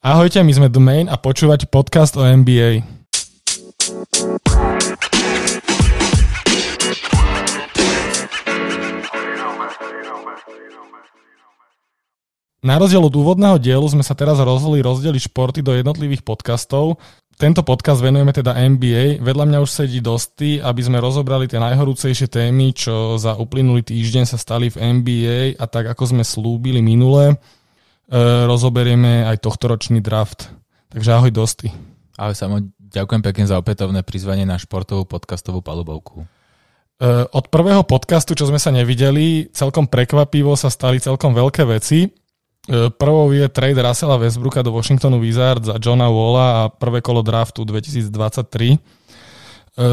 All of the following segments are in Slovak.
Ahojte, my sme The a počúvate podcast o NBA. Na rozdiel od úvodného dielu sme sa teraz rozhodli rozdeliť športy do jednotlivých podcastov. Tento podcast venujeme teda NBA. Vedľa mňa už sedí Dosty, aby sme rozobrali tie najhorúcejšie témy, čo za uplynulý týždeň sa stali v NBA a tak ako sme slúbili minule, rozoberieme aj tohtoročný draft. Takže ahoj Dosty. Ahoj Samo, ďakujem pekne za opätovné prizvanie na športovú podcastovú palubovku. E, od prvého podcastu, čo sme sa nevideli, celkom prekvapivo sa stali celkom veľké veci. E, prvou je trade Russella Westbrooka do Washingtonu Wizards za Johna Walla a prvé kolo draftu 2023. E,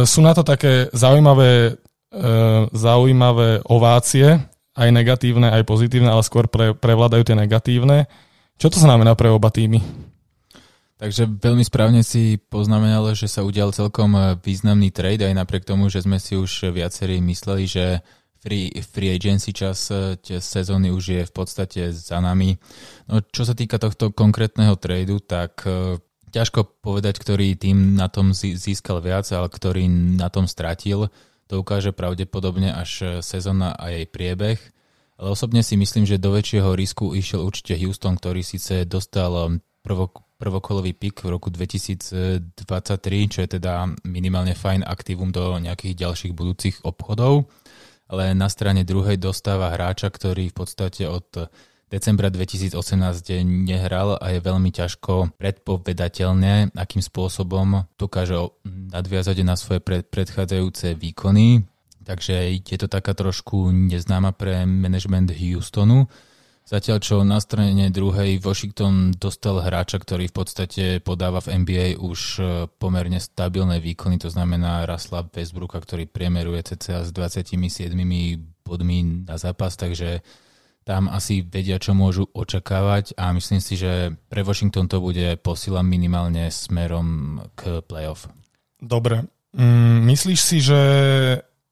sú na to také zaujímavé, e, zaujímavé ovácie, aj negatívne, aj pozitívne, ale skôr pre, prevládajú tie negatívne. Čo to znamená pre oba týmy? Takže veľmi správne si poznamenal, že sa udial celkom významný trade, aj napriek tomu, že sme si už viacerí mysleli, že free, free agency čas e, tie sezóny už je v podstate za nami. No, čo sa týka tohto konkrétneho tradu, tak uh, ťažko povedať, ktorý tým na tom získal viac, ale ktorý na tom stratil. To ukáže pravdepodobne až e, sezóna a jej priebeh. Ale osobne si myslím, že do väčšieho risku išiel určite Houston, ktorý síce dostal prvo, prvokolový pik v roku 2023, čo je teda minimálne fajn aktívum do nejakých ďalších budúcich obchodov ale na strane druhej dostáva hráča, ktorý v podstate od decembra 2018 nehral a je veľmi ťažko predpovedateľné, akým spôsobom dokáže nadviazať na svoje predchádzajúce výkony. Takže je to taká trošku neznáma pre management Houstonu. Zatiaľ, čo na strane druhej Washington dostal hráča, ktorý v podstate podáva v NBA už e, pomerne stabilné výkony, to znamená Rasla Westbrooka, ktorý priemeruje cca s 27 bodmi na zápas, takže tam asi vedia, čo môžu očakávať a myslím si, že pre Washington to bude posila minimálne smerom k playoff. Dobre. Mm, myslíš si, že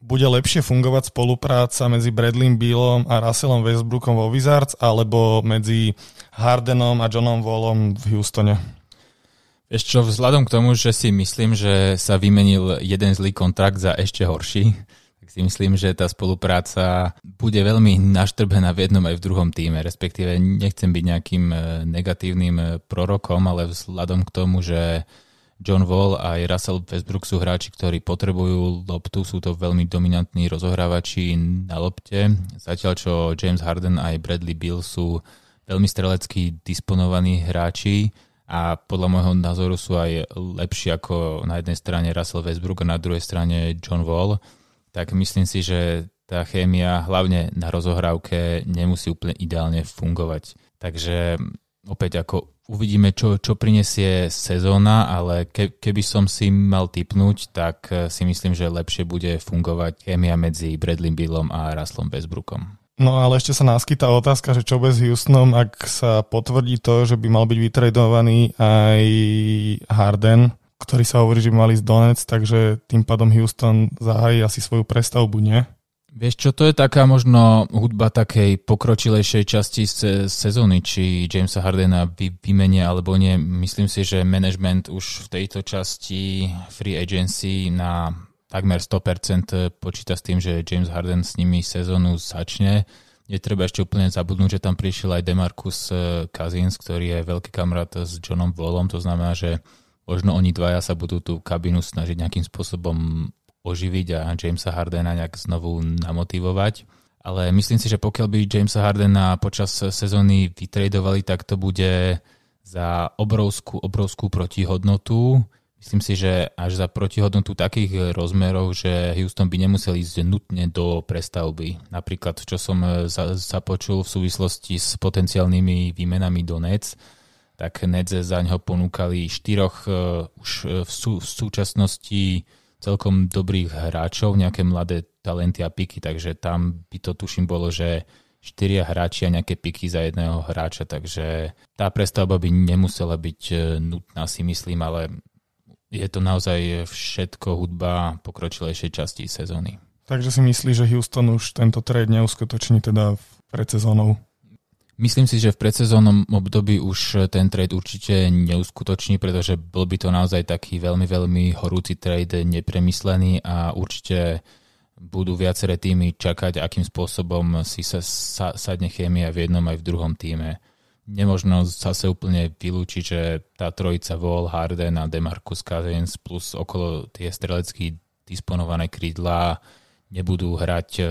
bude lepšie fungovať spolupráca medzi Bradleym Billom a Russellom Westbrookom vo Wizards alebo medzi Hardenom a Johnom Wallom v Houstone? Čo, vzhľadom k tomu, že si myslím, že sa vymenil jeden zlý kontrakt za ešte horší, tak si myslím, že tá spolupráca bude veľmi naštrbená v jednom aj v druhom týme. Respektíve nechcem byť nejakým eh, negatívnym eh, prorokom, ale vzhľadom k tomu, že John Wall a aj Russell Westbrook sú hráči, ktorí potrebujú loptu, sú to veľmi dominantní rozohrávači na lopte, zatiaľ čo James Harden a aj Bradley Bill sú veľmi strelecky disponovaní hráči a podľa môjho názoru sú aj lepší ako na jednej strane Russell Westbrook a na druhej strane John Wall, tak myslím si, že tá chémia hlavne na rozohrávke nemusí úplne ideálne fungovať. Takže opäť ako uvidíme, čo, čo prinesie sezóna, ale ke, keby som si mal typnúť, tak eh, si myslím, že lepšie bude fungovať chémia medzi Bradley Billom a Russellom Westbrookom. No ale ešte sa naskytá otázka, že čo bez Houstonom, ak sa potvrdí to, že by mal byť vytredovaný aj Harden, ktorý sa hovorí, že mali z Donec, takže tým pádom Houston zahájí asi svoju prestavbu, nie? Vieš čo, to je taká možno hudba takej pokročilejšej časti se- sezóny, či Jamesa Hardena vy- vymenia alebo nie. Myslím si, že management už v tejto časti free agency na takmer 100% počíta s tým, že James Harden s nimi sezónu začne. Netreba ešte úplne zabudnúť, že tam prišiel aj Demarcus eh, Cousins, ktorý je veľký kamarát s Johnom Wallom, to znamená, že možno oni dvaja sa budú tú kabinu snažiť nejakým spôsobom oživiť a Jamesa Hardena nejak znovu namotivovať. Ale myslím si, že pokiaľ by Jamesa Hardena počas sezóny vytredovali, tak to bude za obrovskú, obrovskú protihodnotu. Myslím si, že až za protihodnotu takých rozmerov, že Houston by nemusel ísť nutne do prestavby. Napríklad, čo som započul v súvislosti s potenciálnymi výmenami do Nets, tak Nets za ňo ponúkali štyroch uh, už v, sú, v súčasnosti celkom dobrých hráčov, nejaké mladé talenty a piky, takže tam by to tuším bolo, že štyria hráči a nejaké piky za jedného hráča, takže tá prestavba by nemusela byť e, nutná si myslím, ale je to naozaj všetko hudba pokročilejšej časti sezóny. Takže si myslí, že Houston už tento trade neuskutoční teda pred sezónou? Myslím si, že v predsezónnom období už ten trade určite neuskutoční, pretože bol by to naozaj taký veľmi, veľmi horúci trade, nepremyslený a určite budú viaceré týmy čakať, akým spôsobom si sa, sa sadne chémia v jednom aj v druhom týme. Nemožno zase úplne vylúčiť, že tá trojica Wall, Harden a Demarcus Cousins plus okolo tie strelecky disponované krídla nebudú hrať e,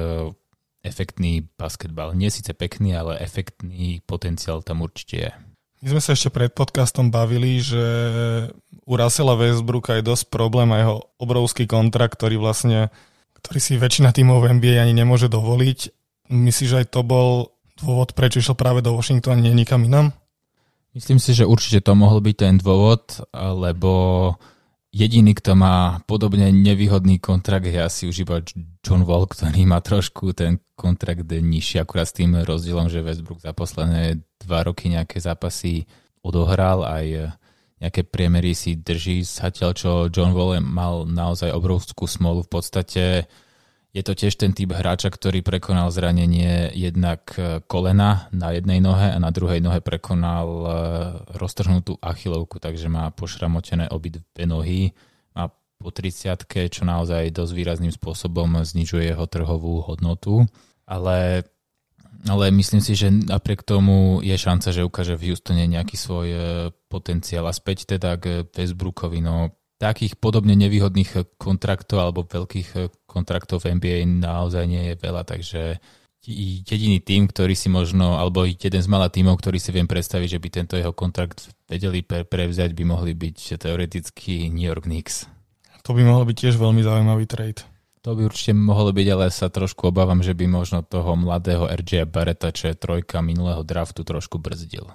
efektný basketbal. Nie síce pekný, ale efektný potenciál tam určite je. My sme sa ešte pred podcastom bavili, že u Russella Westbrooka je dosť problém a jeho obrovský kontrakt, ktorý vlastne ktorý si väčšina tímov v NBA ani nemôže dovoliť. Myslíš, že aj to bol dôvod, prečo išiel práve do Washingtonu, nie nikam inam? Myslím si, že určite to mohol byť ten dôvod, lebo Jediný, kto má podobne nevýhodný kontrakt, je asi už iba John Wall, ktorý má trošku ten kontrakt nižší, akurát s tým rozdielom, že Westbrook za posledné dva roky nejaké zápasy odohral, aj nejaké priemery si drží, zatiaľ čo John Wall mal naozaj obrovskú smolu. V podstate je to tiež ten typ hráča, ktorý prekonal zranenie jednak e, kolena na jednej nohe a na druhej nohe prekonal e, roztrhnutú achilovku, takže má pošramotené obidve nohy. Má po 30 čo naozaj dosť výrazným spôsobom znižuje jeho trhovú hodnotu. Ale, ale myslím si, že napriek tomu je šanca, že ukáže v Houstone nejaký svoj e, potenciál. A späť teda k Westbrookovi, no takých podobne nevýhodných kontraktov alebo veľkých eh, kontraktov v NBA naozaj nie je veľa, takže jediný tým, ktorý si možno, alebo jeden z malých tímov, ktorý si viem predstaviť, že by tento jeho kontrakt vedeli pre, prevziať, by mohli byť teoreticky New York Knicks. To by mohol byť tiež veľmi zaujímavý trade. To by určite mohlo byť, ale sa trošku obávam, že by možno toho mladého RJ Barreta, čo je trojka minulého draftu, trošku brzdil.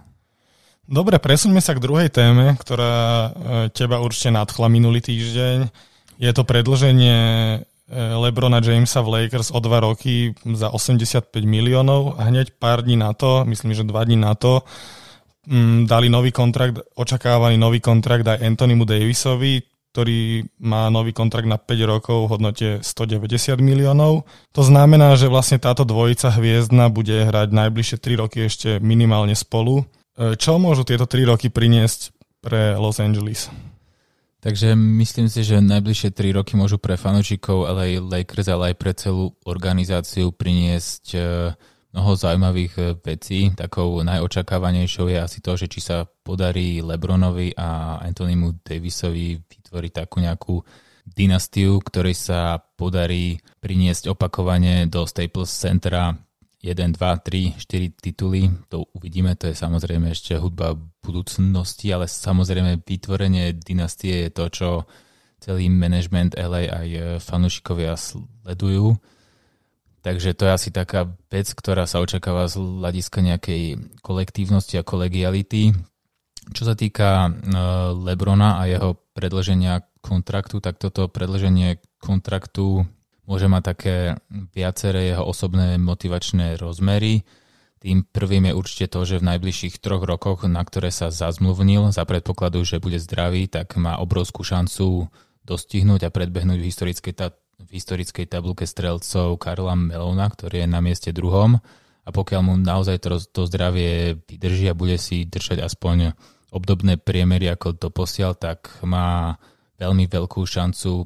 Dobre, presuňme sa k druhej téme, ktorá e, teba určite nadchla minulý týždeň. Je to predlženie e, Lebrona Jamesa v Lakers o dva roky za 85 miliónov a hneď pár dní na to, myslím, že dva dní na to, mm, dali nový kontrakt, očakávaný nový kontrakt aj Anthonymu Davisovi, ktorý má nový kontrakt na 5 rokov v hodnote 190 miliónov. To znamená, že vlastne táto dvojica hviezdna bude hrať najbližšie 3 roky ešte minimálne spolu. E, čo môžu tieto tri roky priniesť pre Los Angeles? Takže myslím si, že najbližšie tri roky môžu pre fanúšikov LA Lakers, ale aj pre celú organizáciu priniesť e, mnoho zaujímavých e, vecí. Takou najočakávanejšou je asi to, že či sa podarí Lebronovi a Anthonymu Davisovi vytvoriť takú nejakú dynastiu, ktorej sa podarí priniesť opakovane do Staples Centra 1, 2, 3, 4 tituly, to uvidíme, to je samozrejme ešte hudba budúcnosti, ale samozrejme vytvorenie dynastie je to, čo celý management LA aj e, fanúšikovia sledujú. Takže to je asi taká vec, ktorá sa očakáva z hľadiska nejakej kolektívnosti a kolegiality. Čo sa týka e, Lebrona a jeho predlženia kontraktu, tak toto predlženie kontraktu môže mať také viaceré jeho osobné motivačné rozmery. Tým prvým je určite to, že v najbližších troch rokoch, na ktoré sa zazmluvnil, za predpokladu, že bude zdravý, tak má obrovskú šancu dostihnúť a predbehnúť v historickej, ta- v historickej tabulke strelcov Karla Melona, ktorý je na mieste druhom. A pokiaľ mu naozaj to, to zdravie vydrží a bude si držať aspoň obdobné priemery ako doposiaľ, tak má veľmi veľkú šancu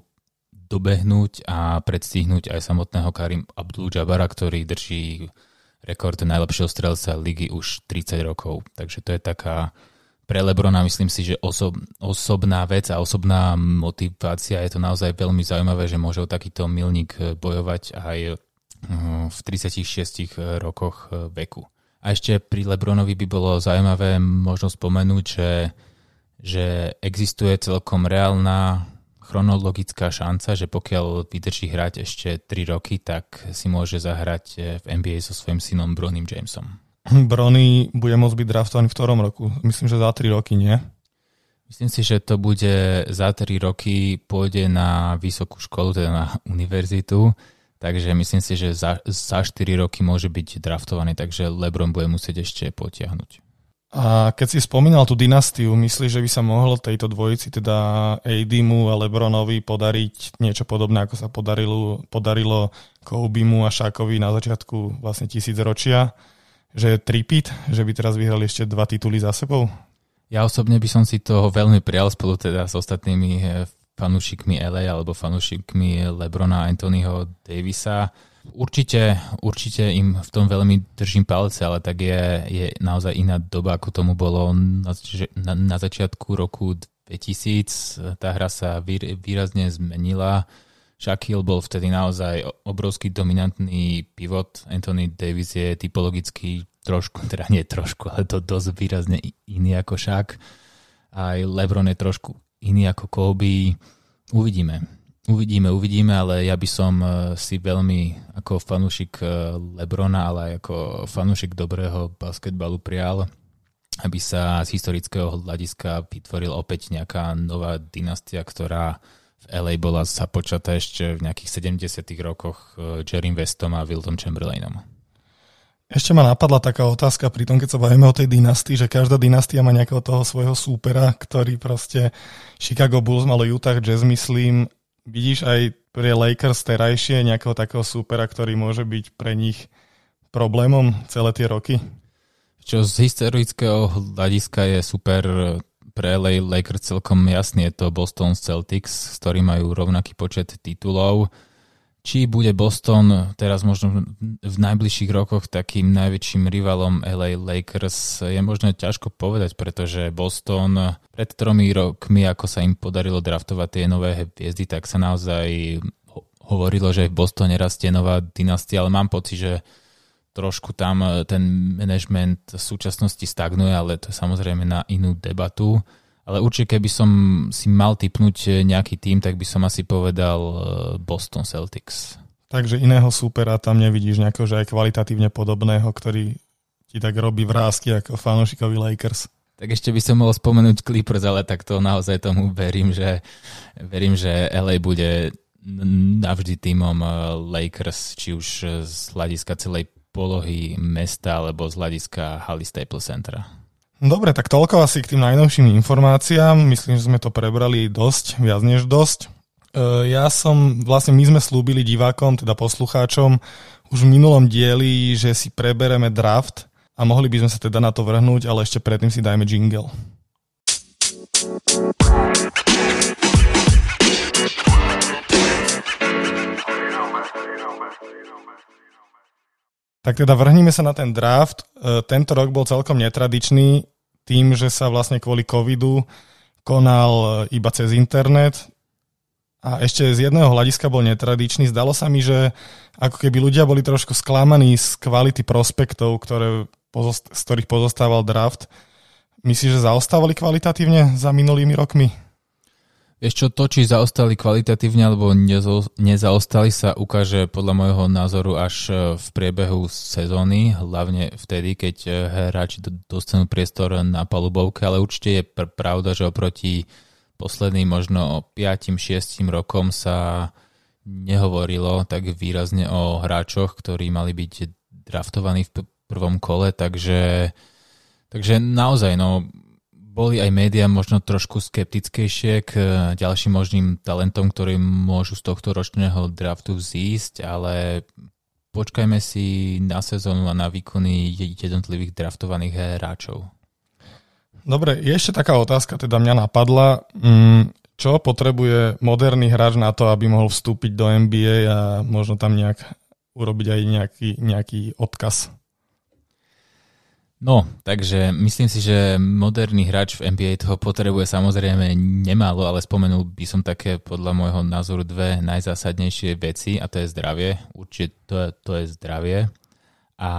dobehnúť a predstihnúť aj samotného Karim Abdul-Jabara, ktorý drží rekord najlepšieho strelca ligy už 30 rokov. Takže to je taká pre Lebrona myslím si, že osob, osobná vec a osobná motivácia je to naozaj veľmi zaujímavé, že môže o takýto milník bojovať aj eh, v 36 rokoch veku. A ešte pri Lebronovi by bolo zaujímavé možno spomenúť, že, že existuje celkom reálna chronologická šanca, že pokiaľ vydrží hrať ešte 3 roky, tak si môže zahrať eh, v NBA so svojím synom Bronym Jamesom. Brony bude môcť byť draftovaný v ktorom roku? Myslím, že za 3 roky, nie? Myslím si, že to bude za 3 roky pôjde na vysokú školu, teda na univerzitu, takže myslím si, že za, za 4 roky môže byť draftovaný, takže LeBron bude musieť ešte potiahnuť. A keď si spomínal tú dynastiu, myslíš, že by sa mohlo tejto dvojici, teda Aidimu a Lebronovi, podariť niečo podobné, ako sa podarilo, podarilo Kobimu a Šakovi na začiatku vlastne tisíc ročia? že je tripit, že by teraz vyhrali ešte dva tituly za sebou? Ja osobne by som si toho veľmi prial spolu teda s ostatnými eh, fanúšikmi LA alebo fanúšikmi Lebrona Anthonyho Davisa. Určite, určite im v tom veľmi držím palce, ale tak je, je naozaj iná doba, ako tomu bolo na, na, na začiatku roku 2000. Tá hra sa výrazne zmenila. Shaquille bol vtedy naozaj obrovský dominantný pivot. Anthony Davis je typologicky trošku, teda nie trošku, ale to dosť výrazne iný ako Shaq. Aj LeBron je trošku iný ako Kobe. Uvidíme. Uvidíme, uvidíme, ale ja by som e, si veľmi ako fanúšik e, Lebrona, ale aj ako fanúšik dobrého basketbalu prial, aby sa z historického hľadiska vytvoril opäť nejaká nová dynastia, ktorá v LA bola započatá ešte v nejakých 70 rokoch e, Jerrym Westom a Wilton Chamberlainom. Ešte ma napadla taká otázka pri tom, keď sa bavíme o tej dynastii, že každá dynastia má nejakého toho svojho súpera, ktorý proste Chicago Bulls malo Utah Jazz, myslím, Vidíš aj pre Lakers terajšie nejakého takého supera, ktorý môže byť pre nich problémom celé tie roky? Čo z historického hľadiska je super pre LA Lakers celkom jasný, je to Boston Celtics, s ktorým majú rovnaký počet titulov či bude Boston teraz možno v najbližších rokoch takým najväčším rivalom LA Lakers je možno ťažko povedať, pretože Boston pred tromi rokmi, ako sa im podarilo draftovať tie nové hviezdy, tak sa naozaj hovorilo, že v Bostone rastie nová dynastia, ale mám pocit, že trošku tam ten management v súčasnosti stagnuje, ale to je samozrejme na inú debatu. Ale určite, keby som si mal typnúť eh, nejaký tým, tak by som asi povedal eh, Boston Celtics. Takže iného supera tam nevidíš nejakého, že aj kvalitatívne podobného, ktorý ti tak robí vrázky ako fanúšikovi Lakers. Tak ešte by som mohol spomenúť Clippers, ale tak to naozaj tomu verím, že, verím, že LA bude navždy týmom eh, Lakers, či už z hľadiska celej polohy mesta, alebo z hľadiska Halle Staples Centra. Dobre, tak toľko asi k tým najnovším informáciám. Myslím, že sme to prebrali dosť, viac než dosť. E, ja som, vlastne my sme slúbili divákom, teda poslucháčom, už v minulom dieli, že si prebereme draft a mohli by sme sa teda na to vrhnúť, ale ešte predtým si dajme jingle. Tak teda vrhníme sa na ten draft. E, tento rok bol celkom netradičný tým, že sa vlastne kvôli covidu konal e, iba cez internet a ešte z jedného hľadiska bol netradičný. Zdalo sa mi, že ako keby ľudia boli trošku sklamaní z kvality prospektov, ktoré, z ktorých pozostával draft. Myslíš, že zaostávali kvalitatívne za minulými rokmi? Vieš čo, to, či zaostali kvalitatívne alebo nezaostali sa ukáže podľa môjho názoru až e, v priebehu sezóny, hlavne vtedy, keď e, hráči dostanú priestor na palubovke, ale určite je pr- pravda, že oproti posledným možno 5-6 rokom sa nehovorilo tak výrazne o hráčoch, ktorí mali byť draftovaní v prvom kole, takže, takže naozaj, no boli aj médiá možno trošku skeptickejšie k eh, ďalším možným talentom, ktorí môžu z tohto ročného draftu vzísť, ale počkajme si na sezónu a na výkony jednotlivých draftovaných hráčov. Dobre, ešte taká otázka, teda mňa napadla. Mm, čo potrebuje moderný hráč na to, aby mohol vstúpiť do NBA a možno tam nejak urobiť aj nejaký, nejaký odkaz? No, takže myslím si, že moderný hráč v NBA toho potrebuje samozrejme nemálo, ale spomenul by som také podľa môjho názoru dve najzásadnejšie veci a to je zdravie. Určite to je, to je zdravie a,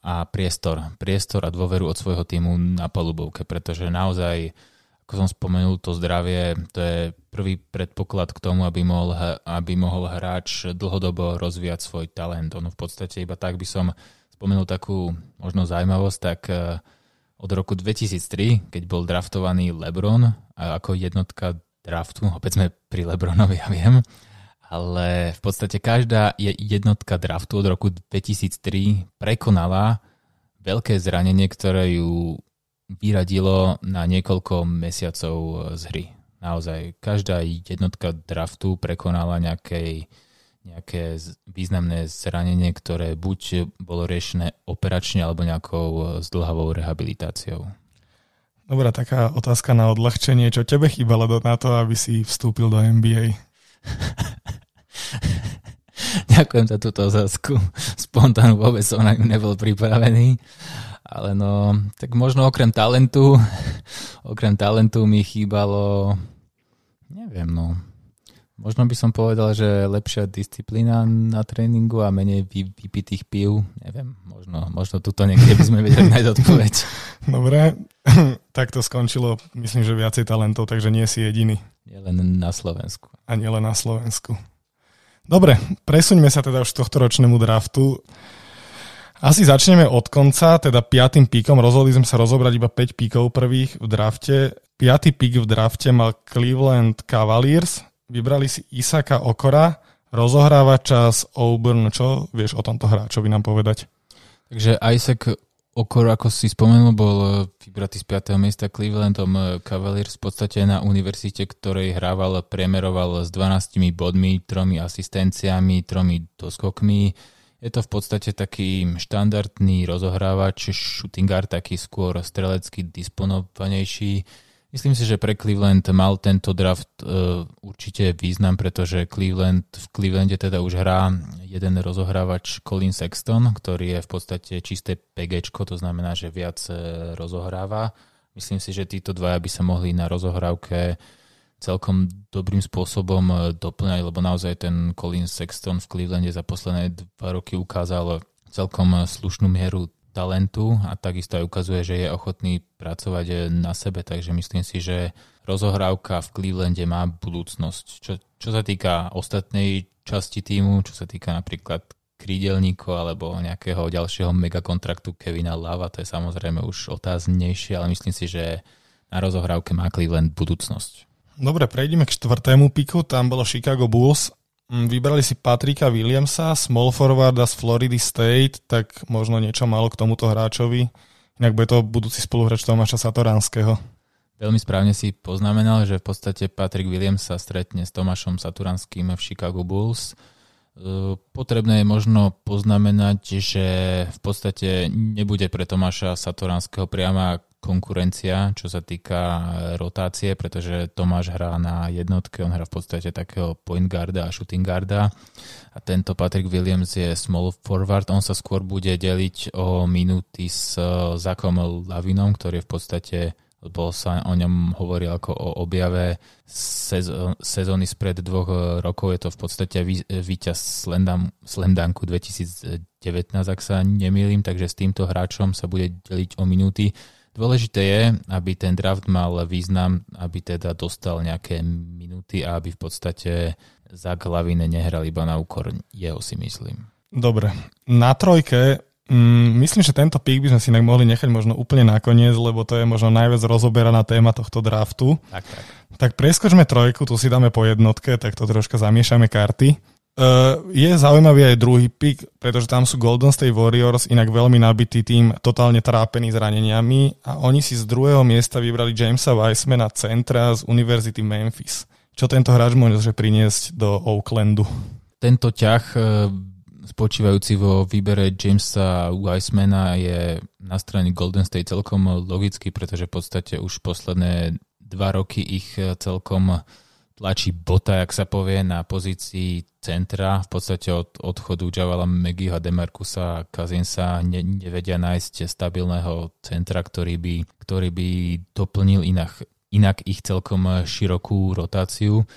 a priestor. Priestor a dôveru od svojho týmu na polubovke, pretože naozaj, ako som spomenul, to zdravie, to je prvý predpoklad k tomu, aby mohol, aby mohol hráč dlhodobo rozvíjať svoj talent. Ono v podstate iba tak by som spomenul takú možno zaujímavosť, tak e, od roku 2003, keď bol draftovaný LeBron ako jednotka draftu, opäť sme pri LeBronovi, ja viem, ale v podstate každá jednotka draftu od roku 2003 prekonala veľké zranenie, ktoré ju vyradilo na niekoľko mesiacov z hry. Naozaj, každá jednotka draftu prekonala nejakej nejaké významné zranenie, ktoré buď bolo riešené operačne alebo nejakou zdlhavou rehabilitáciou. Dobrá, taká otázka na odľahčenie. Čo tebe chýbalo na to, aby si vstúpil do NBA? Ďakujem za túto otázku. Spontán vôbec som na ňu nebol pripravený. Ale no, tak možno okrem talentu, okrem talentu mi chýbalo, neviem no, možno by som povedal, že lepšia disciplína na tréningu a menej vy, vypitých pív, neviem, možno, možno tuto niekde by sme vedeli nájsť odpoveď. Dobre, tak to skončilo, myslím, že viacej talentov, takže nie si jediný. Nie len na Slovensku. A nie len na Slovensku. Dobre, presuňme sa teda už k tohto ročnému draftu. Asi začneme od konca, teda piatým píkom. Rozhodli sme sa rozobrať iba 5 píkov prvých v drafte. Piatý pík v drafte mal Cleveland Cavaliers. Vybrali si Isaka Okora, rozohrávača z Auburn. Čo vieš o tomto hráčovi nám povedať? Takže Isaac Okor, ako si spomenul, bol vybratý z 5. miesta Clevelandom eh, Cavaliers v podstate na univerzite, ktorej hrával, premeroval s 12 bodmi, tromi asistenciami, tromi doskokmi. Je to v podstate taký štandardný rozohrávač, shooting guard, taký skôr strelecky disponovanejší Myslím si, že pre Cleveland mal tento draft uh, určite význam, pretože Cleveland, v Clevelande teda už hrá jeden rozohrávač Colin Sexton, ktorý je v podstate čisté PG, to znamená, že viac uh, rozohráva. Myslím si, že títo dvaja by sa mohli na rozohrávke celkom dobrým spôsobom e, doplňať, lebo naozaj ten Colin Sexton v Clevelande za posledné dva roky ukázal celkom slušnú mieru talentu a takisto aj ukazuje, že je ochotný pracovať na sebe, takže myslím si, že rozohrávka v Clevelande má budúcnosť. Čo, čo sa týka ostatnej časti týmu, čo sa týka napríklad krídelníkov alebo nejakého ďalšieho megakontraktu Kevina Lava, to je samozrejme už otáznejšie, ale myslím si, že na rozohrávke má Cleveland budúcnosť. Dobre, prejdeme k štvrtému piku, tam bolo Chicago Bulls vybrali si Patrika Williamsa, small forwarda z Florida State, tak možno niečo malo k tomuto hráčovi. Inak bude to budúci spoluhráč Tomáša Satoranského. Veľmi správne si poznamenal, že v podstate Patrick Williams sa stretne s Tomášom Saturanským v Chicago Bulls. E, potrebné je možno poznamenať, že v podstate nebude pre Tomáša Satoranského priama konkurencia, čo sa týka e, rotácie, pretože Tomáš hrá na jednotke, on hrá v podstate takého point guarda a shooting guarda a tento Patrick Williams je small forward, on sa skôr bude deliť o minúty s e, Zakom Lavinom, ktorý je v podstate bol sa o ňom hovoril ako o objave sezóny spred dvoch e, rokov. Je to v podstate víťaz Slamdanku 2019, ak sa nemýlim, takže s týmto hráčom sa bude deliť o minúty. Dôležité je, aby ten draft mal význam, aby teda dostal nejaké minúty a aby v podstate za Lavine nehral iba na úkor jeho si myslím. Dobre. Na trojke mm, myslím, že tento pick by sme si mohli nechať možno úplne nakoniec, lebo to je možno najviac rozoberaná téma tohto draftu. Tak, tak. Tak preskočme trojku, tu si dáme po jednotke, tak to troška zamiešame karty. Uh, je zaujímavý aj druhý pick, pretože tam sú Golden State Warriors, inak veľmi nabitý tým, totálne trápený zraneniami a oni si z druhého miesta vybrali Jamesa Weissmana centra z Univerzity Memphis. Čo tento hráč môže priniesť do Oaklandu? Tento ťah uh, spočívajúci vo výbere Jamesa Weissmana je na strane Golden State celkom logický, pretože v podstate už posledné dva roky ich celkom tlačí bota, jak sa povie, na pozícii centra. V podstate od odchodu Javala Megiho a Demarcusa Kazinsa ne, nevedia nájsť stabilného centra, ktorý by, ktorý by doplnil inak, inak ich celkom širokú rotáciu.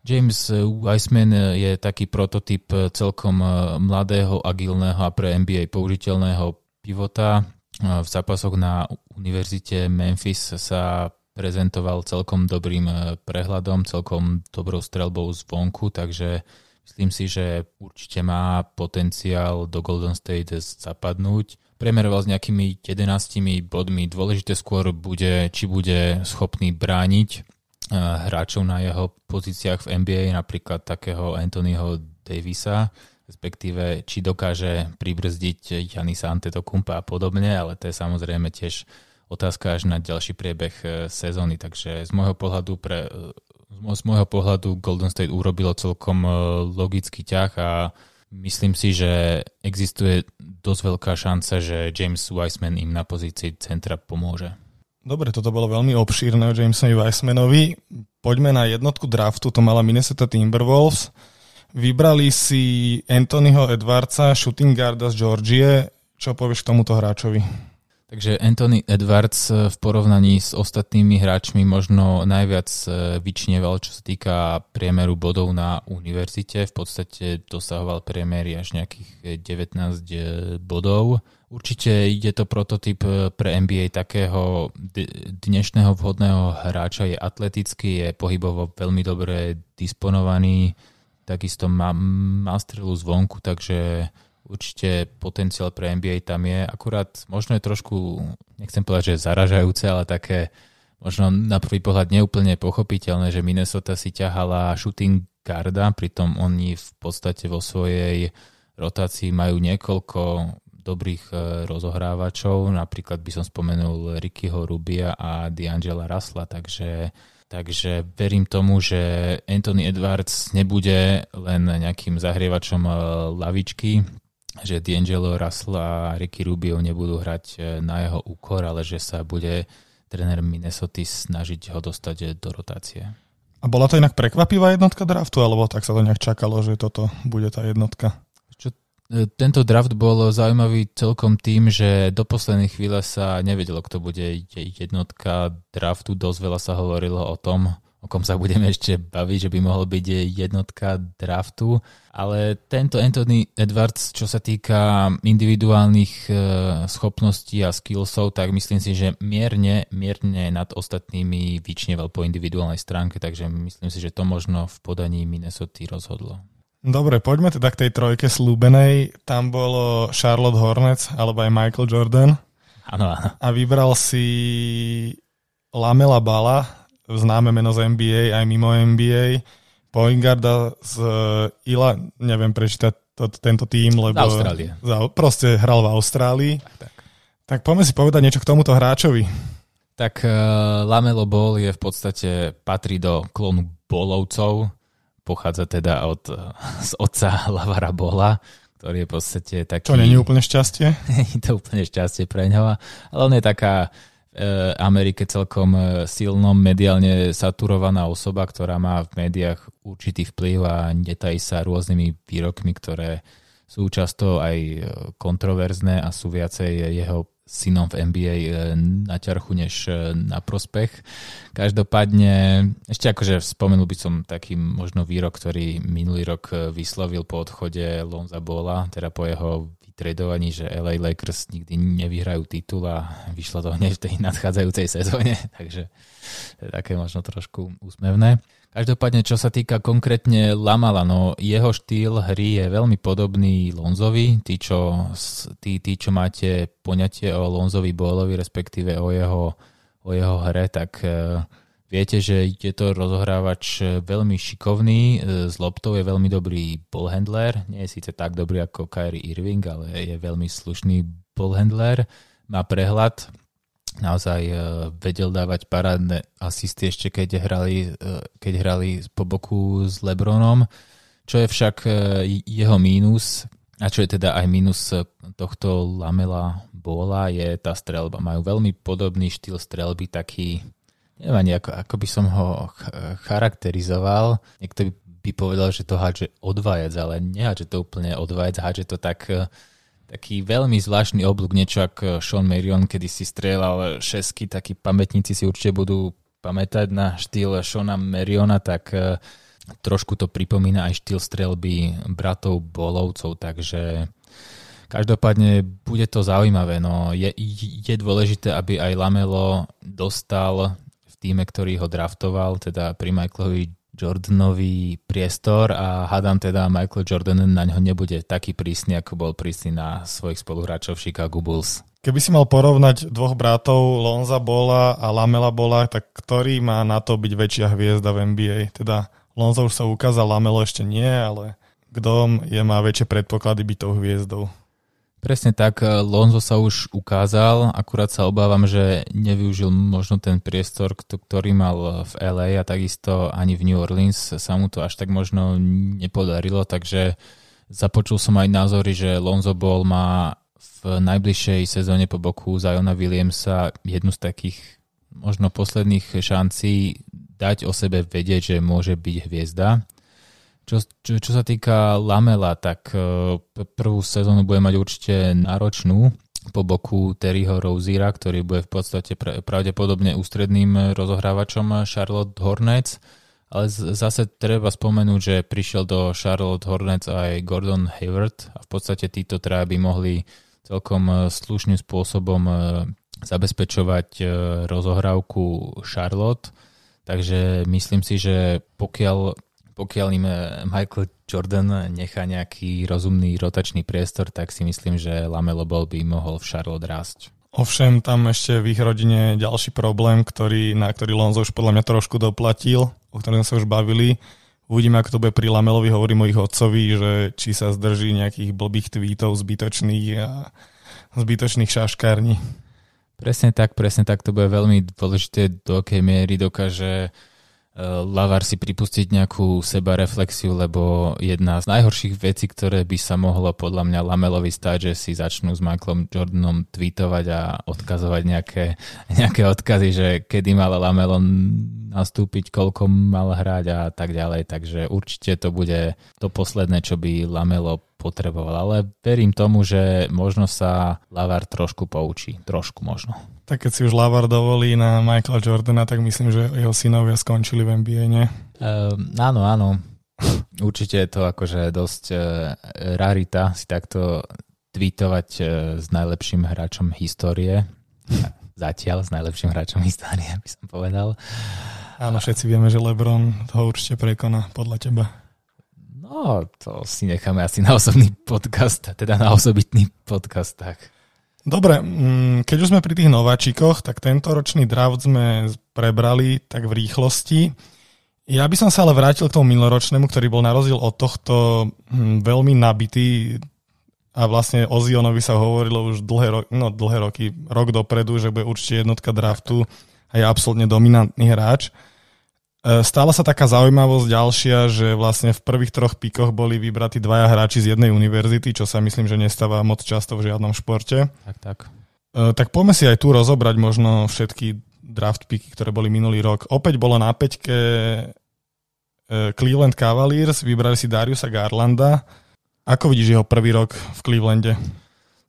James Weissman je taký prototyp celkom mladého, agilného a pre NBA použiteľného pivota. V zápasoch na univerzite Memphis sa prezentoval celkom dobrým e, prehľadom, celkom dobrou strelbou zvonku, takže myslím si, že určite má potenciál do Golden State zapadnúť. Premeroval s nejakými 11 bodmi. Dôležité skôr bude, či bude schopný brániť e, hráčov na jeho pozíciách v NBA, napríklad takého Anthonyho Davisa, respektíve či dokáže pribrzdiť Janisa Antetokumpa a podobne, ale to je samozrejme tiež otázka až na ďalší priebeh e, sezóny. Takže z môjho pohľadu pre, e, z môjho pohľadu Golden State urobilo celkom e, logický ťah a myslím si, že existuje dosť veľká šanca, že James Wiseman im na pozícii centra pomôže. Dobre, toto bolo veľmi obšírne o Jamesovi Weissmanovi. Poďme na jednotku draftu, to mala Minnesota Timberwolves. Vybrali si Anthonyho Edwardsa, shooting guarda z Georgie. Čo povieš k tomuto hráčovi? Takže Anthony Edwards eh, v porovnaní s ostatnými hráčmi možno najviac eh, vyčneval, čo sa týka priemeru bodov na univerzite. V podstate dosahoval priemery až nejakých 19 eh, bodov. Určite ide to prototyp pre NBA takého dnešného vhodného hráča. Je atletický, je pohybovo veľmi dobre disponovaný, takisto má, má strelu zvonku, takže určite potenciál pre NBA tam je, akurát možno je trošku, nechcem povedať, že zaražajúce, ale také možno na prvý pohľad neúplne pochopiteľné, že Minnesota si ťahala shooting guarda, pritom oni v podstate vo svojej rotácii majú niekoľko dobrých e, rozohrávačov, napríklad by som spomenul Rickyho Rubia a D'Angela Rasla, takže Takže verím tomu, že Anthony Edwards nebude len nejakým zahrievačom e, lavičky, že D'Angelo Russell a Ricky Rubio nebudú hrať e, na jeho úkor, ale že sa bude tréner Minnesota snažiť ho dostať e, do rotácie. A bola to inak prekvapivá jednotka draftu, alebo tak sa to nejak čakalo, že toto bude tá jednotka? Čo, e, tento draft bol zaujímavý celkom tým, že do poslednej chvíle sa nevedelo, kto bude jednotka draftu. Dosť veľa sa hovorilo o tom, o kom sa budeme ešte baviť, že by mohol byť jednotka draftu. Ale tento Anthony Edwards, čo sa týka individuálnych e, schopností a skillsov, tak myslím si, že mierne, mierne nad ostatnými vyčneval po individuálnej stránke, takže myslím si, že to možno v podaní Minnesota rozhodlo. Dobre, poďme teda k tej trojke slúbenej. Tam bolo Charlotte Hornets alebo aj Michael Jordan. Áno, áno. A vybral si Lamela Bala, známe meno z NBA, aj mimo NBA. Poingarda z eh, Ila, neviem prečítať to, tento tým, lebo... Z Austrálie. Za, proste hral v Austrálii. Tak, tak. tak poďme si povedať niečo k tomuto hráčovi. Tak uh, Lamelo Ball je v podstate, patrí do klonu Bolovcov, pochádza teda od, uh, z otca Lavara Bola, ktorý je v podstate taký... Čo, nie je úplne šťastie? je to úplne šťastie pre ňoho, ale on je taká E, Amerike celkom e, silnom, mediálne saturovaná osoba, ktorá má v médiách určitý vplyv a netají sa rôznymi výrokmi, ktoré sú často aj e, kontroverzné a sú viacej jeho synom v NBA na ťarchu než na prospech. Každopádne, ešte akože spomenul by som taký možno výrok, ktorý minulý rok vyslovil po odchode Lonza Bola, teda po jeho tradovaní, že LA Lakers nikdy nevyhrajú titul a vyšlo to hneď v tej nadchádzajúcej sezóne, takže to je také možno trošku úsmevné. Každopádne, čo sa týka konkrétne Lamala, no jeho štýl hry je veľmi podobný Lonzovi. Tí, čo, tí, tí, čo máte poňatie o Lonzovi Bolovi, respektíve o jeho, o jeho hre, tak uh, Viete, že je to rozohrávač e, veľmi šikovný, s e, loptou je veľmi dobrý ballhandler, nie je síce tak dobrý ako Kyrie Irving, ale je veľmi slušný ballhandler, má prehľad, naozaj e, vedel dávať parádne asisty ešte keď hrali, keď hrali po boku s Lebronom, čo je však jeho mínus, a čo je teda aj mínus tohto Lamela Bola, je tá strelba. Majú veľmi podobný štýl strelby, taký neviem ani ako, ako by som ho charakterizoval. Niekto by, by povedal, že to hádže odvajec, ale nehádže to úplne odvajec, hádže to tak taký veľmi zvláštny oblúk, niečo ako Sean Marion, kedy si strieľal šesky, takí pamätníci si určite budú pamätať na štýl Seana Mariona, tak e, trošku to pripomína aj štýl strelby bratov Bolovcov, takže každopádne bude to zaujímavé. No, je, je dôležité, aby aj Lamelo dostal týme, ktorý ho draftoval, teda pri Michaelovi Jordanovi priestor a hádam teda Michael Jordan na ňo nebude taký prísny, ako bol prísny na svojich spoluhráčov Chicago Bulls. Keby si mal porovnať dvoch bratov, Lonza Bola a Lamela Bola, tak ktorý má na to byť väčšia hviezda v NBA? Teda Lonzo už sa ukázal, Lamelo ešte nie, ale kto je, má väčšie predpoklady byť tou hviezdou? Presne tak, Lonzo sa už ukázal, akurát sa obávam, že nevyužil možno ten priestor, ktorý mal v LA a takisto ani v New Orleans sa mu to až tak možno nepodarilo, takže započul som aj názory, že Lonzo Ball má v najbližšej sezóne po boku Zajona Williamsa jednu z takých možno posledných šancí dať o sebe vedieť, že môže byť hviezda. Čo, čo, čo sa týka Lamela, tak e, prvú sezónu bude mať určite náročnú po boku Terryho Roziera, ktorý bude v podstate pravdepodobne ústredným rozohrávačom Charlotte Hornets. Ale zase treba spomenúť, že prišiel do Charlotte Hornets aj Gordon Hayward a v podstate títo traja by mohli celkom e, slušným spôsobom e, zabezpečovať rozohrávku Charlotte. Takže myslím si, že pokiaľ pokiaľ im eh, Michael Jordan nechá nejaký rozumný rotačný priestor, tak si myslím, že Lamelo Ball by mohol v Charlotte rásť. Ovšem, tam ešte v ich rodine ďalší problém, ktorý, na ktorý Lonzo už podľa mňa trošku doplatil, o ktorom sa už bavili. Uvidíme, ako to bude pri Lamelovi, hovorím o ich otcovi, že či sa zdrží nejakých blbých tweetov zbytočných a zbytočných šaškární. Presne tak, presne tak, to bude veľmi dôležité, do akej miery dokáže Lavar si pripustiť nejakú sebareflexiu, lebo jedna z najhorších vecí, ktoré by sa mohlo podľa mňa Lamelovi stať, že si začnú s Michaelom Jordanom tweetovať a odkazovať nejaké, nejaké odkazy, že kedy mal Lamelo nastúpiť, koľko mal hrať a tak ďalej. Takže určite to bude to posledné, čo by Lamelo potreboval. Ale verím tomu, že možno sa Lavar trošku poučí. Trošku možno tak keď si už Lavar dovolí na Michaela Jordana, tak myslím, že jeho synovia skončili v NBA, nie? Uh, áno, áno. Určite je to akože dosť uh, rarita si takto tweetovať uh, s najlepším hráčom histórie. Zatiaľ s najlepším hráčom histórie, by som povedal. Áno, všetci vieme, že LeBron to určite prekoná podľa teba. No, to si necháme asi na osobný podcast, teda na osobitný podcast, tak. Dobre, mm, keď už sme pri tých nováčikoch, tak tento ročný draft sme prebrali tak v rýchlosti. Ja by som sa ale vrátil k tomu minuloročnému, ktorý bol na rozdiel od tohto hm, veľmi nabitý a vlastne o Zionovi sa hovorilo už dlhé, ro- no, dlhé roky, rok dopredu, že bude určite jednotka draftu a je absolútne dominantný hráč. E, stala sa taká zaujímavosť ďalšia, že vlastne v prvých troch pikoch boli vybratí dvaja hráči z jednej univerzity, čo sa myslím, že nestáva moc často v žiadnom športe. Tak, tak. E, tak poďme si aj tu rozobrať možno všetky draft piky, ktoré boli minulý rok. Opäť bolo na peťke e, Cleveland Cavaliers, vybrali si Dariusa Garlanda. Ako vidíš jeho prvý rok v Clevelande?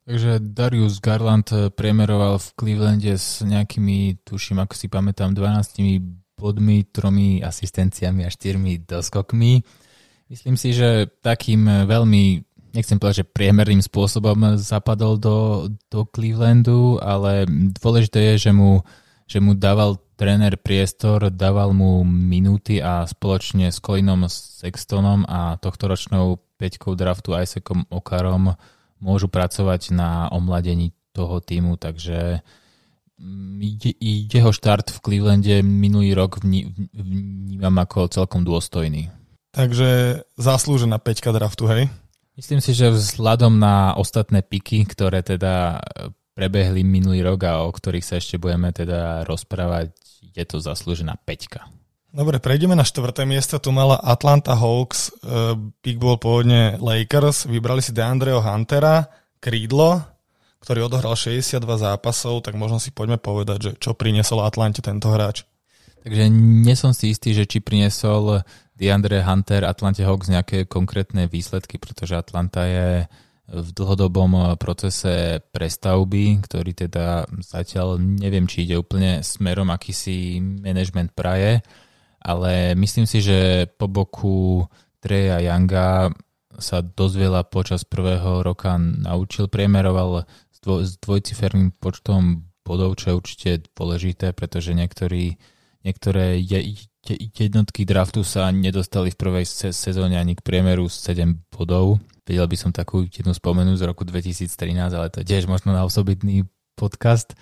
Takže Darius Garland priemeroval v Clevelande s nejakými, tuším, ako si pamätám, 12 bodmi, tromi asistenciami a štyrmi doskokmi. Myslím si, že takým veľmi, nechcem povedať, že priemerným spôsobom zapadol do, do Clevelandu, ale dôležité je, že mu, že mu dával tréner priestor, dával mu minúty a spoločne s Colinom Sextonom a tohtoročnou peťkou draftu Isaacom Okarom môžu pracovať na omladení toho týmu, takže jeho štart v Clevelande minulý rok vnímam ako celkom dôstojný. Takže zaslúžená peťka draftu, hej? Myslím si, že vzhľadom na ostatné piky, ktoré teda prebehli minulý rok a o ktorých sa ešte budeme teda rozprávať, je to zaslúžená peťka. Dobre, prejdeme na štvrté miesto. Tu mala Atlanta Hawks, uh, pick bol pôvodne Lakers, vybrali si DeAndreho Huntera, krídlo, ktorý odohral 62 zápasov, tak možno si poďme povedať, že čo priniesol Atlante tento hráč. Takže nie som si istý, že či priniesol DeAndre Hunter Atlante Hawks nejaké konkrétne výsledky, pretože Atlanta je v dlhodobom procese prestavby, ktorý teda zatiaľ neviem, či ide úplne smerom, aký si management praje, ale myslím si, že po boku Treja Younga sa dosť veľa počas prvého roka naučil, priemeroval dvo, s dvojciferným počtom bodov, čo je určite dôležité, pretože niektorí, niektoré je, jednotky draftu sa nedostali v prvej sezóne ani k priemeru 7 bodov. Vedel by som takú jednu spomenúť z roku 2013, ale to tiež možno na osobitný podcast.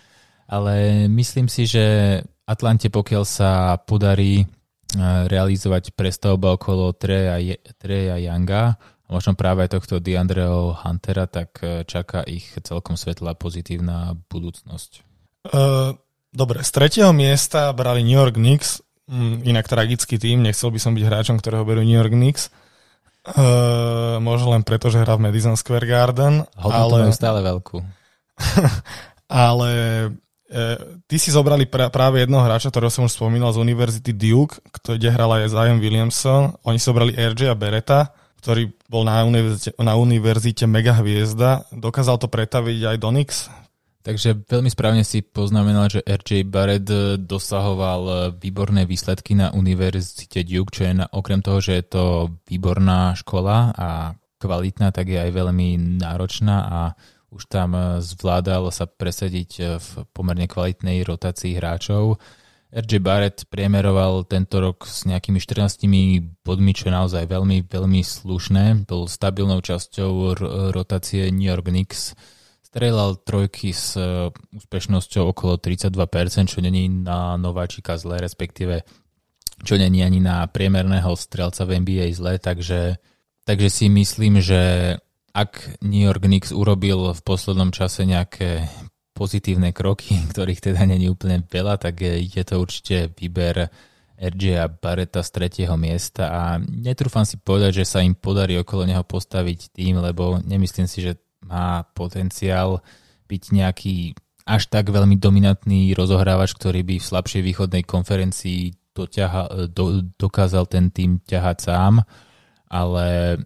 Ale myslím si, že Atlante, pokiaľ sa podarí realizovať prestavba okolo Treja, Treja Younga a možno práve tohto Diandreho Huntera, tak e, čaká ich celkom svetlá pozitívna budúcnosť. Uh, dobre, z tretieho miesta brali New York Knicks, um, inak tragický tým, nechcel by som byť hráčom, ktorého berú New York Knicks. Uh, možno len preto, že hrá v Madison Square Garden. Hodnotu ale... stále veľkú. ale ty si zobrali pra, práve jednoho hráča, ktorého som už spomínal z Univerzity Duke, kde hral aj Zion Williamson. Oni si zobrali RJ a Bereta ktorý bol na univerzite, na univerzite mega hviezda. Dokázal to pretaviť aj Donix? Takže veľmi správne si poznamenal, že RJ Barrett dosahoval výborné výsledky na Univerzite Duke, čo je na, okrem toho, že je to výborná škola a kvalitná, tak je aj veľmi náročná a už tam zvládal sa presediť v pomerne kvalitnej rotácii hráčov. RJ Barrett priemeroval tento rok s nejakými 14 bodmi, čo je naozaj veľmi, veľmi slušné. Bol stabilnou časťou rotácie New York Knicks. Strelal trojky s uh, úspešnosťou okolo 32%, čo není na nováčika zle, respektíve čo není ani na priemerného strelca v NBA zle, takže, takže si myslím, že ak New York Knicks urobil v poslednom čase nejaké pozitívne kroky, ktorých teda není úplne veľa, tak je to určite výber RJ a Barreta z tretieho miesta. A netrúfam si povedať, že sa im podarí okolo neho postaviť tým, lebo nemyslím si, že má potenciál byť nejaký až tak veľmi dominantný rozohrávač, ktorý by v slabšej východnej konferencii doťaha, do, dokázal ten tým ťahať sám, ale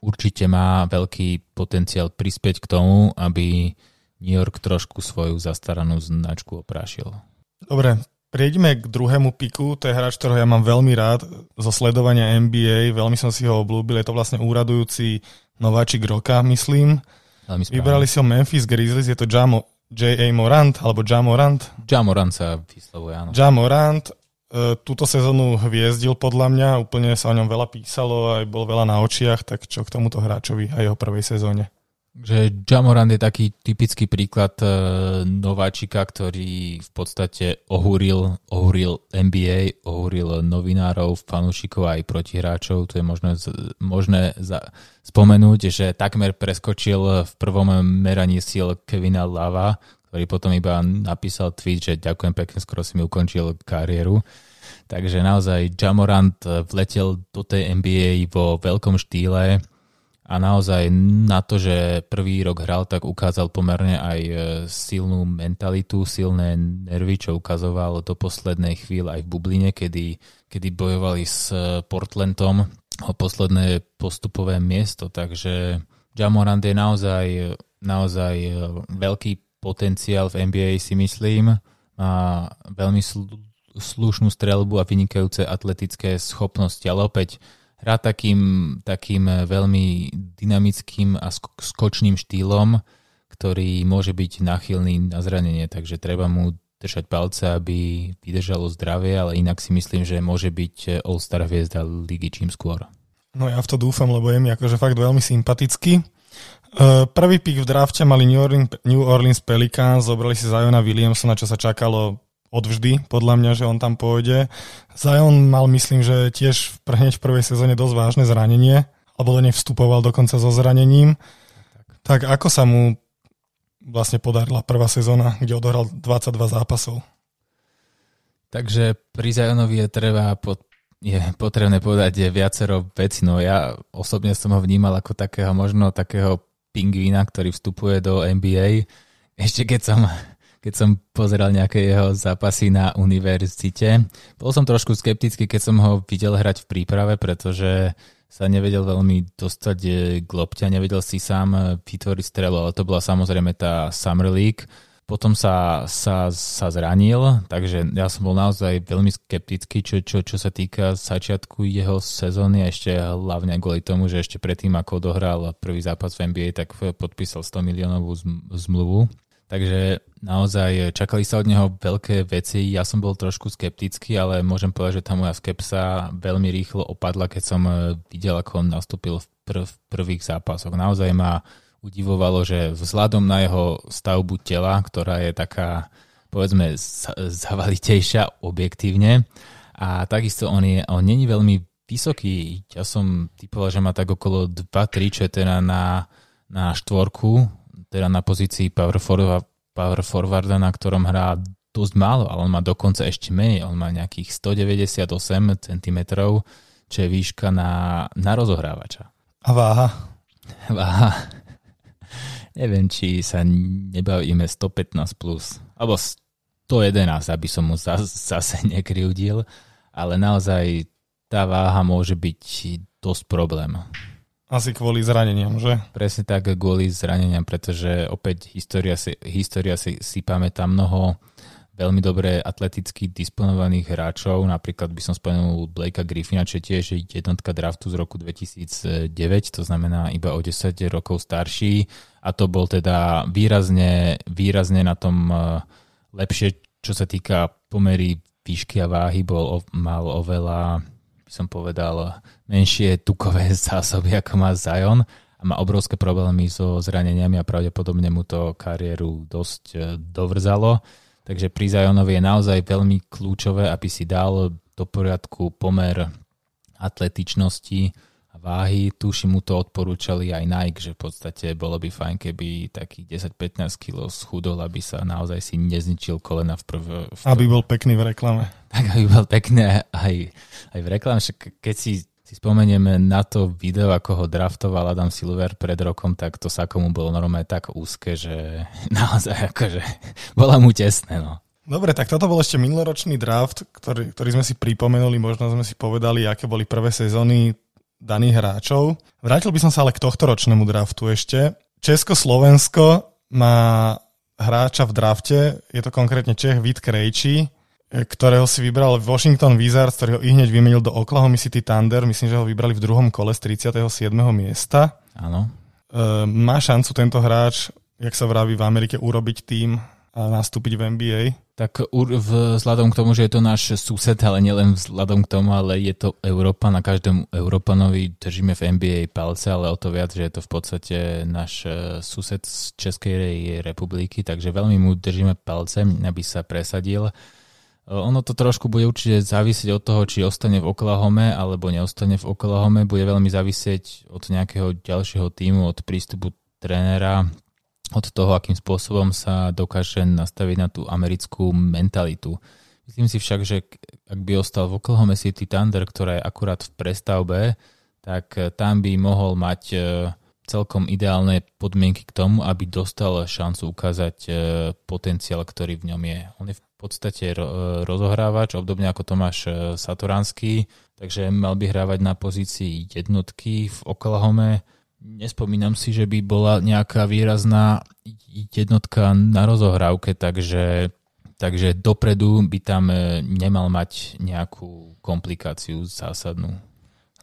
určite má veľký potenciál prispieť k tomu, aby New York trošku svoju zastaranú značku oprášil. Dobre, prejdeme k druhému piku. To je hráč, ktorého ja mám veľmi rád zo sledovania NBA. Veľmi som si ho oblúbil. Je to vlastne úradujúci nováčik roka, myslím. Vybrali si ho Memphis Grizzlies. Je to Jamo, J.A. Morant, alebo Ja Morant. Ja Morant sa vyslovuje, áno. Ja Morant. E, túto sezónu hviezdil podľa mňa, úplne sa o ňom veľa písalo, aj bol veľa na očiach, tak čo k tomuto hráčovi a jeho prvej sezóne? Že Jamorand je taký typický príklad uh, nováčika, ktorý v podstate ohúril, ohúril NBA, ohúril novinárov, fanúšikov aj protihráčov. Tu je možné, možné za, spomenúť, že takmer preskočil v prvom meraní síl Kevina Lava, ktorý potom iba napísal tweet, že ďakujem pekne, skoro si mi ukončil kariéru. Takže naozaj Jamorant vletel do tej NBA vo veľkom štýle a naozaj na to, že prvý rok hral, tak ukázal pomerne aj e, silnú mentalitu, silné nervy, čo ukazoval do poslednej chvíle aj v Bubline, kedy, kedy bojovali s e, Portlandom o posledné postupové miesto, takže Jamorand je naozaj, naozaj veľký potenciál v NBA si myslím, má veľmi slušnú strelbu a vynikajúce atletické schopnosti, ale opäť hrá takým, takým veľmi dynamickým a skočným štýlom, ktorý môže byť náchylný na zranenie, takže treba mu držať palce, aby vydržalo zdravie, ale inak si myslím, že môže byť All-Star hviezda ligy čím skôr. No ja v to dúfam, lebo je mi akože fakt veľmi sympatický. Prvý pik v drafte mali New Orleans, New Orleans Pelicans, zobrali si Zajona Williamsona, čo sa čakalo odvždy, podľa mňa, že on tam pôjde. Zion mal, myslím, že tiež hneď v prvej sezóne dosť vážne zranenie, alebo do nej vstupoval dokonca so zranením. Tak ako sa mu vlastne podarila prvá sezóna, kde odohral 22 zápasov? Takže pri Zionovi je treba pod, je potrebné povedať je viacero vecí. No ja osobne som ho vnímal ako takého možno takého pingvína, ktorý vstupuje do NBA. Ešte keď som keď som pozeral nejaké jeho zápasy na univerzite. Bol som trošku skeptický, keď som ho videl hrať v príprave, pretože sa nevedel veľmi dostať eh, k lopte nevedel si sám eh, vytvoriť strelu, ale to bola samozrejme tá Summer League. Potom sa, sa, sa zranil, takže ja som bol naozaj veľmi skeptický, čo, čo, čo sa týka začiatku jeho sezóny a ešte hlavne kvôli tomu, že ešte predtým, ako dohral prvý zápas v NBA, tak podpísal 100 miliónovú zmluvu. Takže naozaj čakali sa od neho veľké veci. Ja som bol trošku skeptický, ale môžem povedať, že tá moja skepsa veľmi rýchlo opadla, keď som videl, ako on nastúpil v, prv, v prvých zápasoch. Naozaj ma udivovalo, že vzhľadom na jeho stavbu tela, ktorá je taká, povedzme, zavalitejšia objektívne, a takisto on, je, on není veľmi vysoký. Ja som typoval, že má tak okolo 2-3, čo je teda na, na štvorku, teda na pozícii power, forward, power forwarda, na ktorom hrá dosť málo, ale on má dokonca ešte menej. On má nejakých 198 cm, čo je výška na, na rozohrávača. A váha? Váha. Neviem, či sa nebavíme 115 plus, alebo 111, aby som mu zase nekryudil, ale naozaj tá váha môže byť dosť problém. Asi kvôli zraneniam, že? Presne tak, kvôli zraneniam, pretože opäť história si, história si, si pamätá mnoho veľmi dobre atleticky disponovaných hráčov, napríklad by som spomenul Blakea Griffina, čo je tiež jednotka draftu z roku 2009, to znamená iba o 10 rokov starší a to bol teda výrazne, výrazne na tom eh, lepšie, čo sa týka pomery výšky a váhy, bol, mal oveľa, by som povedal, menšie tukové zásoby, ako má Zion a má obrovské problémy so zraneniami a pravdepodobne mu to kariéru dosť eh, dovrzalo. Takže pri Zajonovi je naozaj veľmi kľúčové, aby si dal do poriadku pomer atletičnosti váhy. Tuši mu to odporúčali aj Nike, že v podstate bolo by fajn, keby takých 10-15 kg schudol, aby sa naozaj si nezničil kolena v prv... V prv... Aby bol pekný v reklame. Tak, aby bol pekný aj, aj v reklame. Však keď si si spomenieme na to video, ako ho draftoval Adam Silver pred rokom, tak to sa komu bolo normálne tak úzke, že naozaj akože bola mu tesné. No. Dobre, tak toto bol ešte minuloročný draft, ktorý, ktorý sme si pripomenuli, možno sme si povedali, aké boli prvé sezóny daných hráčov. Vrátil by som sa ale k tohto ročnému draftu ešte. Česko-Slovensko má hráča v drafte, je to konkrétne Čech Vít Krejčí, ktorého si vybral Washington Wizards, ktorý ho hneď vymenil do Oklahoma City Thunder. Myslím, že ho vybrali v druhom kole z 37. miesta. Áno. E, má šancu tento hráč, jak sa vraví v Amerike, urobiť tým nastúpiť v NBA? Tak vzhľadom k tomu, že je to náš sused, ale nielen vzhľadom k tomu, ale je to Európa, na každom Európanovi držíme v NBA palce, ale o to viac, že je to v podstate náš e, sused z Českej republiky, takže veľmi mu držíme palce, aby sa presadil. Ono to trošku bude určite závisieť od toho, či ostane v Oklahome alebo neostane v Oklahome. Bude veľmi závisieť od nejakého ďalšieho týmu, od prístupu trénera, od toho, akým spôsobom sa dokáže nastaviť na tú americkú mentalitu. Myslím si však, že ak by ostal v Oklahoma City Thunder, ktorá je akurát v prestavbe, tak tam by mohol mať e, celkom ideálne podmienky k tomu, aby dostal šancu ukázať e, potenciál, ktorý v ňom je. On je v podstate rozohrávač, obdobne ako Tomáš Satoranský, takže mal by hrávať na pozícii jednotky v Oklahome. Nespomínam si, že by bola nejaká výrazná jednotka na rozohrávke, takže, takže dopredu by tam e, nemal mať nejakú komplikáciu zásadnú.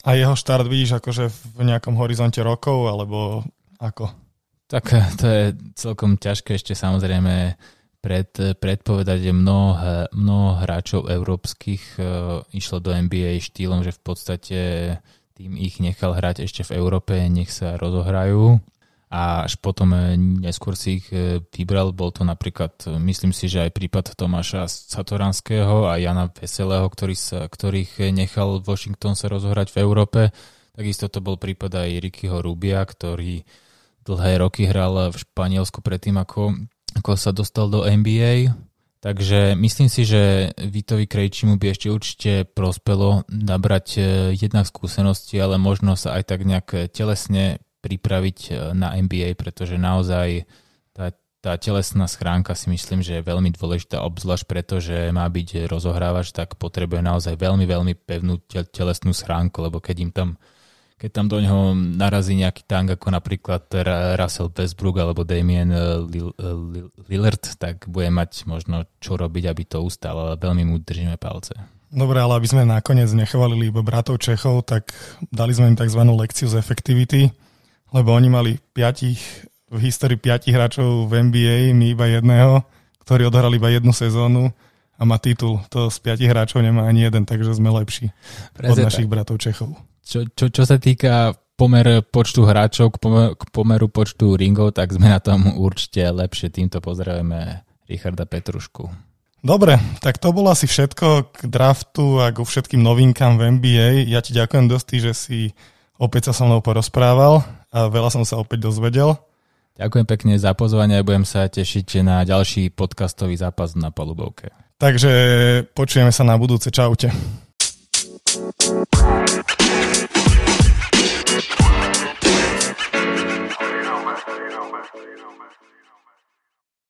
A jeho štart vidíš akože v nejakom horizonte rokov, alebo ako? Tak e, to je celkom ťažké ešte samozrejme pred, predpovedať, že mnoho, mnoho hráčov európskych išlo do NBA štýlom, že v podstate tým ich nechal hrať ešte v Európe, nech sa rozohrajú a až potom e, neskôr si ich e, vybral. Bol to napríklad, myslím si, že aj prípad Tomáša Satoranského a Jana Veselého, ktorý sa, ktorých nechal Washington sa rozohrať v Európe. Takisto to bol prípad aj Rickyho Rubia, ktorý dlhé roky hral v Španielsku predtým, ako ako sa dostal do NBA. Takže myslím si, že Vitovi Krejčimu by ešte určite prospelo nabrať e, jednak skúsenosti, ale možno sa aj tak nejak telesne pripraviť e, na NBA, pretože naozaj tá, tá telesná schránka si myslím, že je veľmi dôležitá, obzvlášť preto, že má byť rozohrávač, tak potrebuje naozaj veľmi, veľmi pevnú telesnú schránku, lebo keď im tam keď tam do neho narazí nejaký tank ako napríklad Russell Westbrook alebo Damien eh, eh, Lillard, tak bude mať možno čo robiť, aby to ustal, ale veľmi mu držíme palce. Dobre, ale aby sme nakoniec nechválili iba bratov Čechov, tak dali sme im tzv. lekciu z efektivity, lebo oni mali piatich, v histórii piatich hráčov v NBA, my iba jedného, ktorí odhrali iba jednu sezónu a má titul. To z piatich hráčov nemá ani jeden, takže sme lepší Prezeta. od našich bratov Čechov. Čo, čo, čo sa týka pomer počtu hráčov k, pomer, k pomeru počtu ringov, tak sme na tom určite lepšie. Týmto pozdravujeme Richarda Petrušku. Dobre, tak to bolo asi všetko k draftu a ku všetkým novinkám v NBA. Ja ti ďakujem dosť, že si opäť sa so mnou porozprával a veľa som sa opäť dozvedel. Ďakujem pekne za pozvanie a budem sa tešiť na ďalší podcastový zápas na palubovke. Takže počujeme sa na budúce. Čaute.